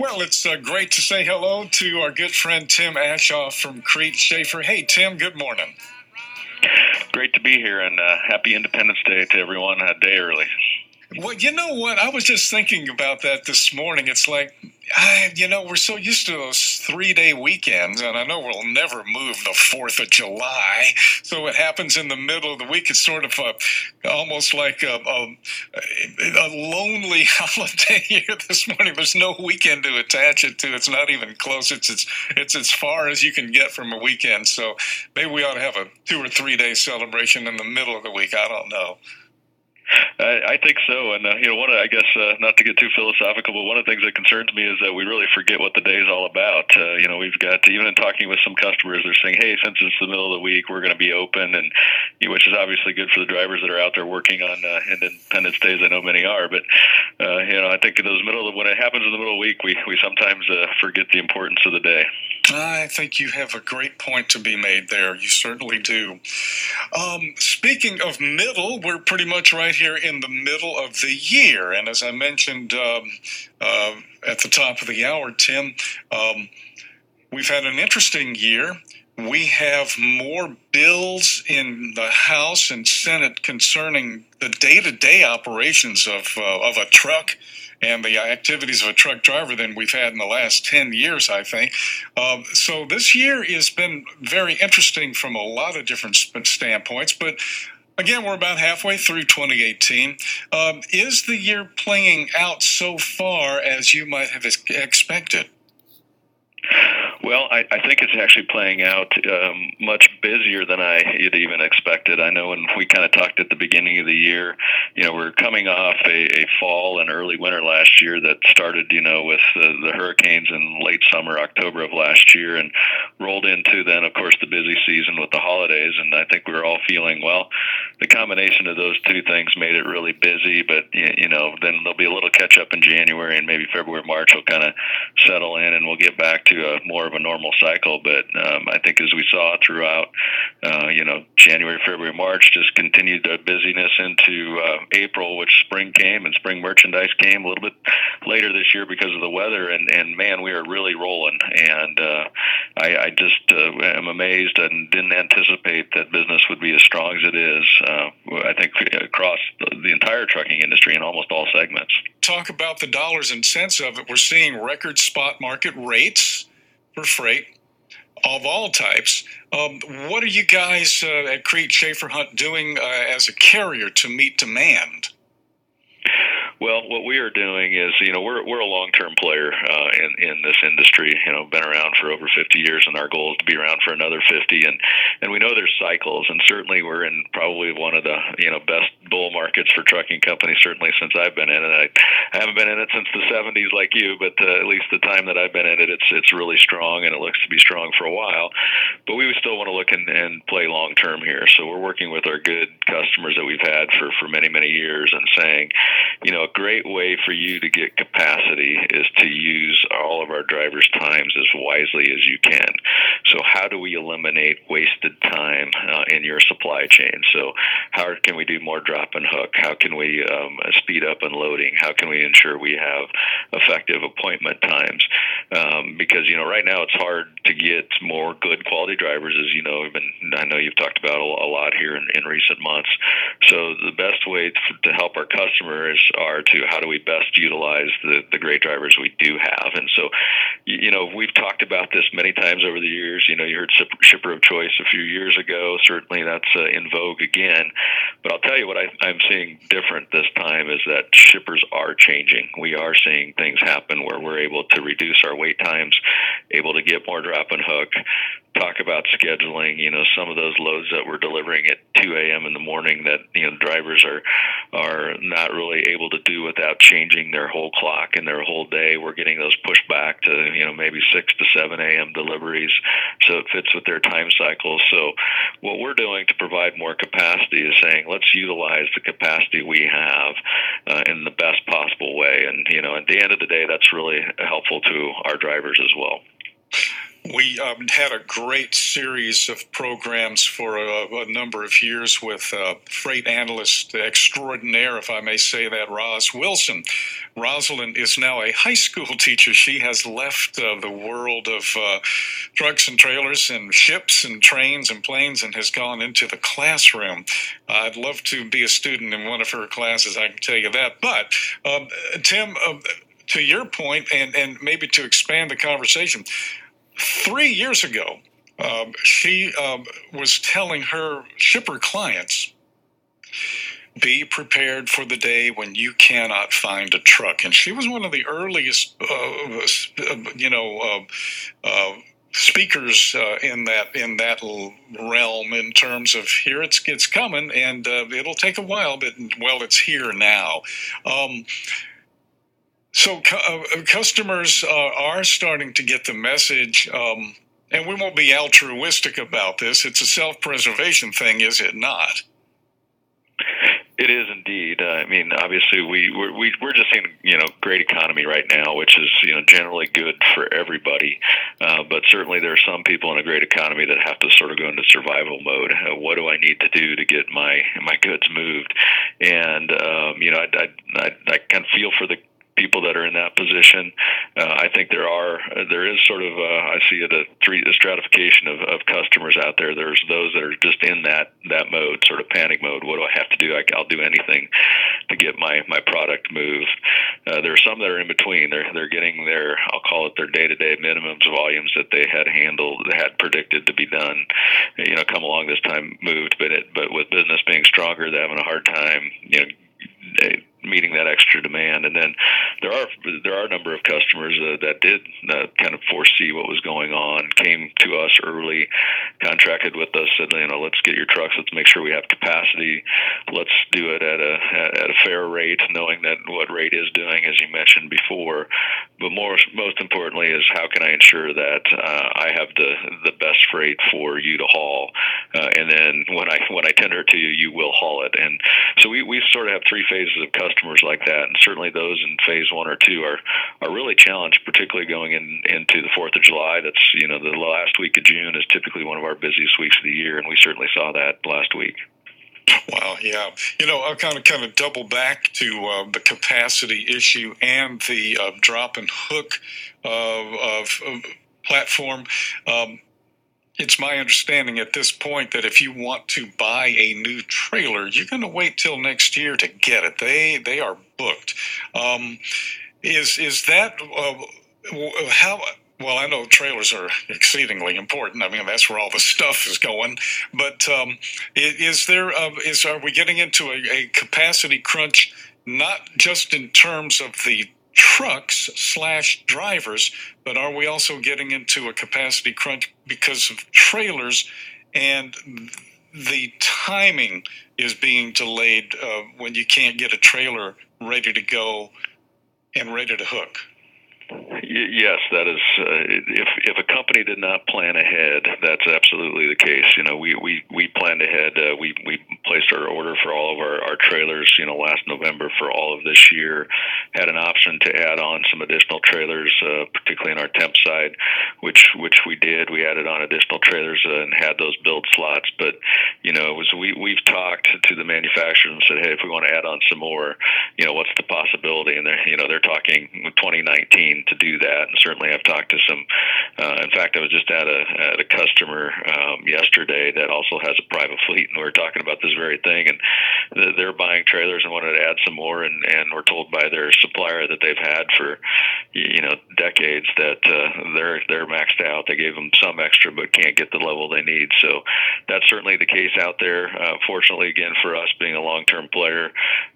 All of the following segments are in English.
Well, it's uh, great to say hello to our good friend Tim Aschoff from Crete Shaffer. Hey, Tim, good morning. Great to be here, and uh, happy Independence Day to everyone a day early. Well, you know what? I was just thinking about that this morning. It's like, I, you know, we're so used to those three day weekends, and I know we'll never move the 4th of July. So it happens in the middle of the week. It's sort of a, almost like a, a, a lonely holiday here this morning. There's no weekend to attach it to. It's not even close. It's, it's, it's as far as you can get from a weekend. So maybe we ought to have a two or three day celebration in the middle of the week. I don't know. I, I think so, and uh, you know, one of, I guess uh, not to get too philosophical, but one of the things that concerns me is that we really forget what the day is all about. Uh, you know, we've got even in talking with some customers, they're saying, "Hey, since it's the middle of the week, we're going to be open," and you know, which is obviously good for the drivers that are out there working on uh, Independence Days. I know many are, but uh, you know, I think in those middle of when it happens in the middle of the week, we we sometimes uh, forget the importance of the day. I think you have a great point to be made there. You certainly do. Um, speaking of middle, we're pretty much right here in the middle of the year. And as I mentioned um, uh, at the top of the hour, Tim, um, we've had an interesting year. We have more bills in the House and Senate concerning the day to day operations of, uh, of a truck and the activities of a truck driver than we've had in the last 10 years, I think. Um, so this year has been very interesting from a lot of different standpoints, but Again, we're about halfway through 2018. Um, is the year playing out so far as you might have expected? Well, I, I think it's actually playing out um, much busier than I had even expected. I know when we kind of talked at the beginning of the year, you know, we're coming off a, a fall and early winter last year that started, you know, with the, the hurricanes in late summer, October of last year, and rolled into then, of course, the busy season with the holidays. And I think we are all feeling, well, the combination of those two things made it really busy, but, you know, then there'll be a little catch up in January and maybe February, March will kind of settle in and we'll get back to a more of a normal cycle. But um, I think as we saw throughout, uh, you know, January, February, March, just continued the busyness into uh, April, which spring came and spring merchandise came a little bit later this year because of the weather. And, and man, we are really rolling. And uh, I, I just uh, am amazed and didn't anticipate that business would be as strong as it is. Uh, I think across the entire trucking industry in almost all segments. Talk about the dollars and cents of it. We're seeing record spot market rates for freight of all types. Um, what are you guys uh, at Crete Shaffer Hunt doing uh, as a carrier to meet demand? Well, what we are doing is, you know, we're we're a long term player uh, in in this industry. You know, been around for over 50 years, and our goal is to be around for another 50. And and we know there's cycles, and certainly we're in probably one of the you know best bull markets for trucking companies, certainly since I've been in it. I, I haven't been in it since the 70s like you, but uh, at least the time that I've been in it, it's it's really strong, and it looks to be strong for a while. But we still want to look and, and play long term here. So we're working with our good customers that we've had for for many many years, and saying, you know a great way for you to get capacity is to use all of our drivers' times as wisely as you can. So, how do we eliminate wasted time uh, in your supply chain? So, how can we do more drop and hook? How can we um, speed up unloading? How can we ensure we have effective appointment times? Um, because you know, right now it's hard to get more good quality drivers, as you know. Been, I know you've talked about a lot here in, in recent months. So, the best way to help our customers are to how do we best utilize the, the great drivers we do have. And so, you know, we've talked about this many times over the years. You know, you heard shipper of choice a few years ago. Certainly that's uh, in vogue again. But I'll tell you what I, I'm seeing different this time is that shippers are changing. We are seeing things happen where we're able to reduce our wait times, able to get more drop and hook, talk about scheduling. You know, some of those loads that we're delivering at 2 a.m. in the morning that you know drivers are are not really able to do without changing their whole clock and their whole day. We're getting those pushed back to you know maybe 6 to 7 a.m. deliveries, so it fits with their time cycles. So what we're doing to provide more capacity is saying let's utilize the capacity we have uh, in the best possible way. And you know, at the end of the day, that's really helpful to our drivers as well. We um, had a great series of programs for a, a number of years with uh, freight analyst extraordinaire, if I may say that, Roz Wilson. Rosalyn is now a high school teacher. She has left uh, the world of uh, trucks and trailers and ships and trains and planes and has gone into the classroom. I'd love to be a student in one of her classes, I can tell you that. But, um, Tim, uh, to your point, and, and maybe to expand the conversation, three years ago, um, she um, was telling her shipper clients be prepared for the day when you cannot find a truck. And she was one of the earliest, uh, you know, uh, uh, speakers uh, in that in that realm in terms of here it's it's coming and uh, it'll take a while, but well, it's here now. Um, so uh, customers uh, are starting to get the message, um, and we won't be altruistic about this. It's a self-preservation thing, is it not? It is indeed. Uh, I mean, obviously, we we're, we, we're just seeing you know great economy right now, which is you know generally good for everybody. Uh, but certainly, there are some people in a great economy that have to sort of go into survival mode. Uh, what do I need to do to get my my goods moved? And um, you know, I I, I, I kind of feel for the people that are in that position. Uh, I think there are there is sort of uh, I see it a three a stratification of, of customers out there. There's those that are just in that that mode, sort of panic mode. What do I have to do? I, will do anything to get my my product moved. Uh, there are some that are in between. They're they're getting their I'll call it their day to day minimums volumes that they had handled had predicted to be done. You know, come along this time moved, but it but with business being stronger, they're having a hard time. You know meeting that extra demand. And then there are there are a number of customers uh, that did uh, kind of foresee what was going on, came to us early, contracted with us, said, you know, let's get your trucks, let's make sure we have capacity, let's do it at a at a fair rate, knowing that what rate is doing, as you mentioned before. But more most importantly is how can I ensure that uh, I have the the best freight for you to haul, uh, and then when I when I tender it to you, you will haul it. And so we we sort of have three phases of customer customers like that, and certainly those in phase one or two are are really challenged, particularly going in into the Fourth of July. That's you know the last week of June is typically one of our busiest weeks of the year, and we certainly saw that last week. Wow, yeah. You know, I'll kind of kind of double back to uh, the capacity issue and the uh, drop and hook uh, of, of platform. Um, it's my understanding at this point that if you want to buy a new trailer, you're going to wait till next year to get it. They they are booked. Um, is is that uh, how? Well, I know trailers are exceedingly important. I mean, that's where all the stuff is going. But um, is there uh, is are we getting into a, a capacity crunch? Not just in terms of the trucks slash drivers, but are we also getting into a capacity crunch because of trailers and the timing is being delayed uh, when you can't get a trailer ready to go and ready to hook? Yes, that is. Uh, if if a company did not plan ahead, that's absolutely the case. You know, we we we planned ahead. Uh, we we placed our order for all of our, our trailers. You know, last November for all of this year. Had an option to add on some additional trailers, uh, particularly in our temp side, which which we did. We added on additional trailers uh, and had those build slots. But you know, it was we we've talked to the manufacturers and said, hey, if we want to add on some more, you know, what's the possibility? And they're you know they're talking 2019 to do that. And certainly, I've talked to some. Uh, in fact, I was just at a at a customer um, yesterday that also has a private fleet, and we are talking about this very thing. And they're buying trailers and wanted to add some more, and and we're told by their supplier that they've had for you know decades that uh, they're they're maxed out. They gave them some extra, but can't get the level they need. So that's certainly the case out there. Uh, fortunately, again for us being a long-term player,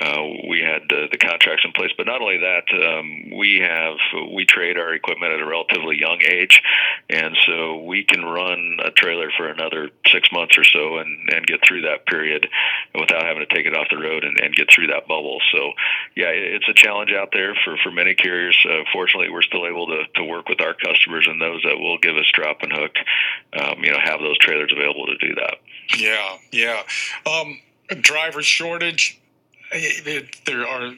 uh, we had uh, the contracts in place. But not only that, um, we have we trade our equipment at a relatively young age, and so we can run a trailer for another six months or so and, and get through that period without having to take it off the road and, and get through that bubble. So, yeah, it's a challenge out there for, for many carriers. Uh, fortunately, we're still able to, to work with our customers and those that will give us drop and hook, um, you know, have those trailers available to do that. Yeah, yeah. Um, driver shortage. There are.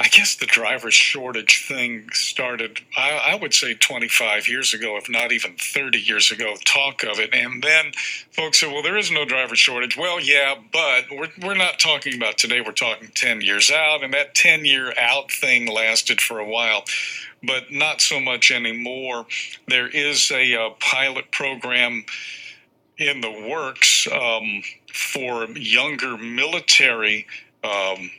I guess the driver shortage thing started, I, I, would say 25 years ago, if not even 30 years ago, talk of it. And then folks said, well, there is no driver shortage. Well, yeah, but we're, we're not talking about today. We're talking 10 years out. And that 10 year out thing lasted for a while, but not so much anymore. There is a, a pilot program in the works um, for younger military. Um,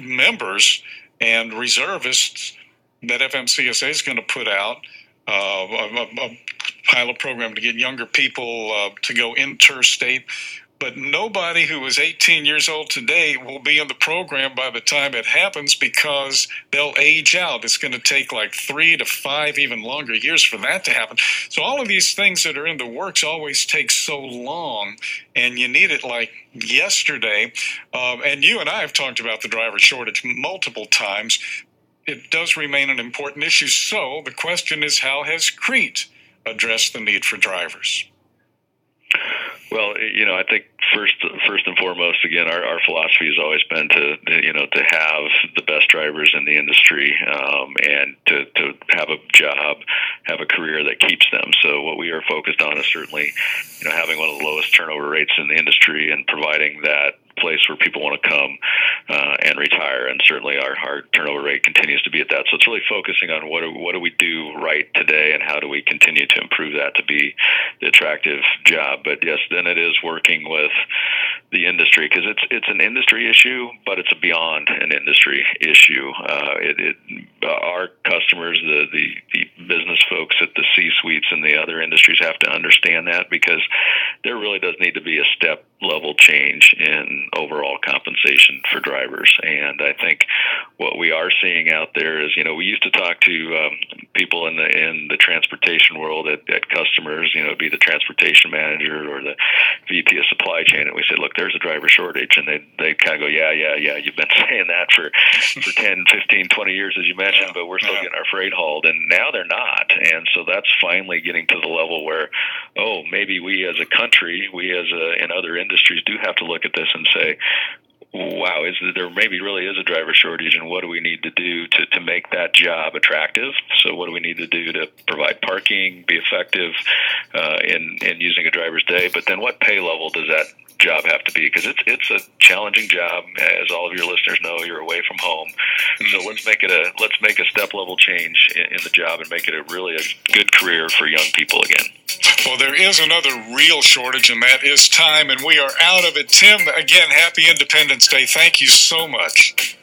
members and reservists that FMCSA is going to put out uh, a, a, pilot program to get younger people uh, to go interstate but nobody who is 18 years old today will be in the program by the time it happens because they'll age out. It's going to take like three to five, even longer years for that to happen. So, all of these things that are in the works always take so long, and you need it like yesterday. Um, and you and I have talked about the driver shortage multiple times. It does remain an important issue. So, the question is how has Crete addressed the need for drivers? Well, you know, I think first, first and foremost, again, our, our philosophy has always been to, you know, to have the best drivers in the industry um, and to, to have a job, have a career that keeps them. So what we are focused on is certainly, you know, having one of the lowest turnover rates in the industry and providing that place where people want to come uh, and retire. And certainly our, our turnover rate continues to be at that. So it's really focusing on what do, what do we do right today and how do we continue to improve that to be the attractive job. But yes, then it is working with the industry because it's it's an industry issue, but it's a beyond an industry issue. Uh, it, it our customers, the, the the business folks at the C suites and the other industries have to understand that because there really does need to be a step level change in overall compensation for drivers. And I think what we are seeing out there is, you know, we used to talk to um, people in the in the transportation world at, at customers, you know, be the transportation manager or the VP of supply chain, and we said, look, there's a driver shortage, and they they kind of go, yeah, yeah, yeah, you've been saying that for for 10, 15, 20 years, as you mentioned, yeah, but we're still yeah. getting our freight hauled, and now they're not, and so that's finally getting to the level where, oh, maybe we as a country, we as a, in other industries do have to look at this and say, wow, is there maybe really is a driver shortage, and what do we need to do to, to make that job attractive? So, what do we need to do to provide parking, be effective uh, in in using a driver's day? But then, what pay level does that job have to be? Because it's it's a challenging job, as all of your listeners know. You're away from home, so let's make it a let's make a step level change in, in the job and make it a really a good career for young people again. Well, there is another real shortage, and that is time, and we are out of it. Tim, again, happy Independence Day. Thank you so much.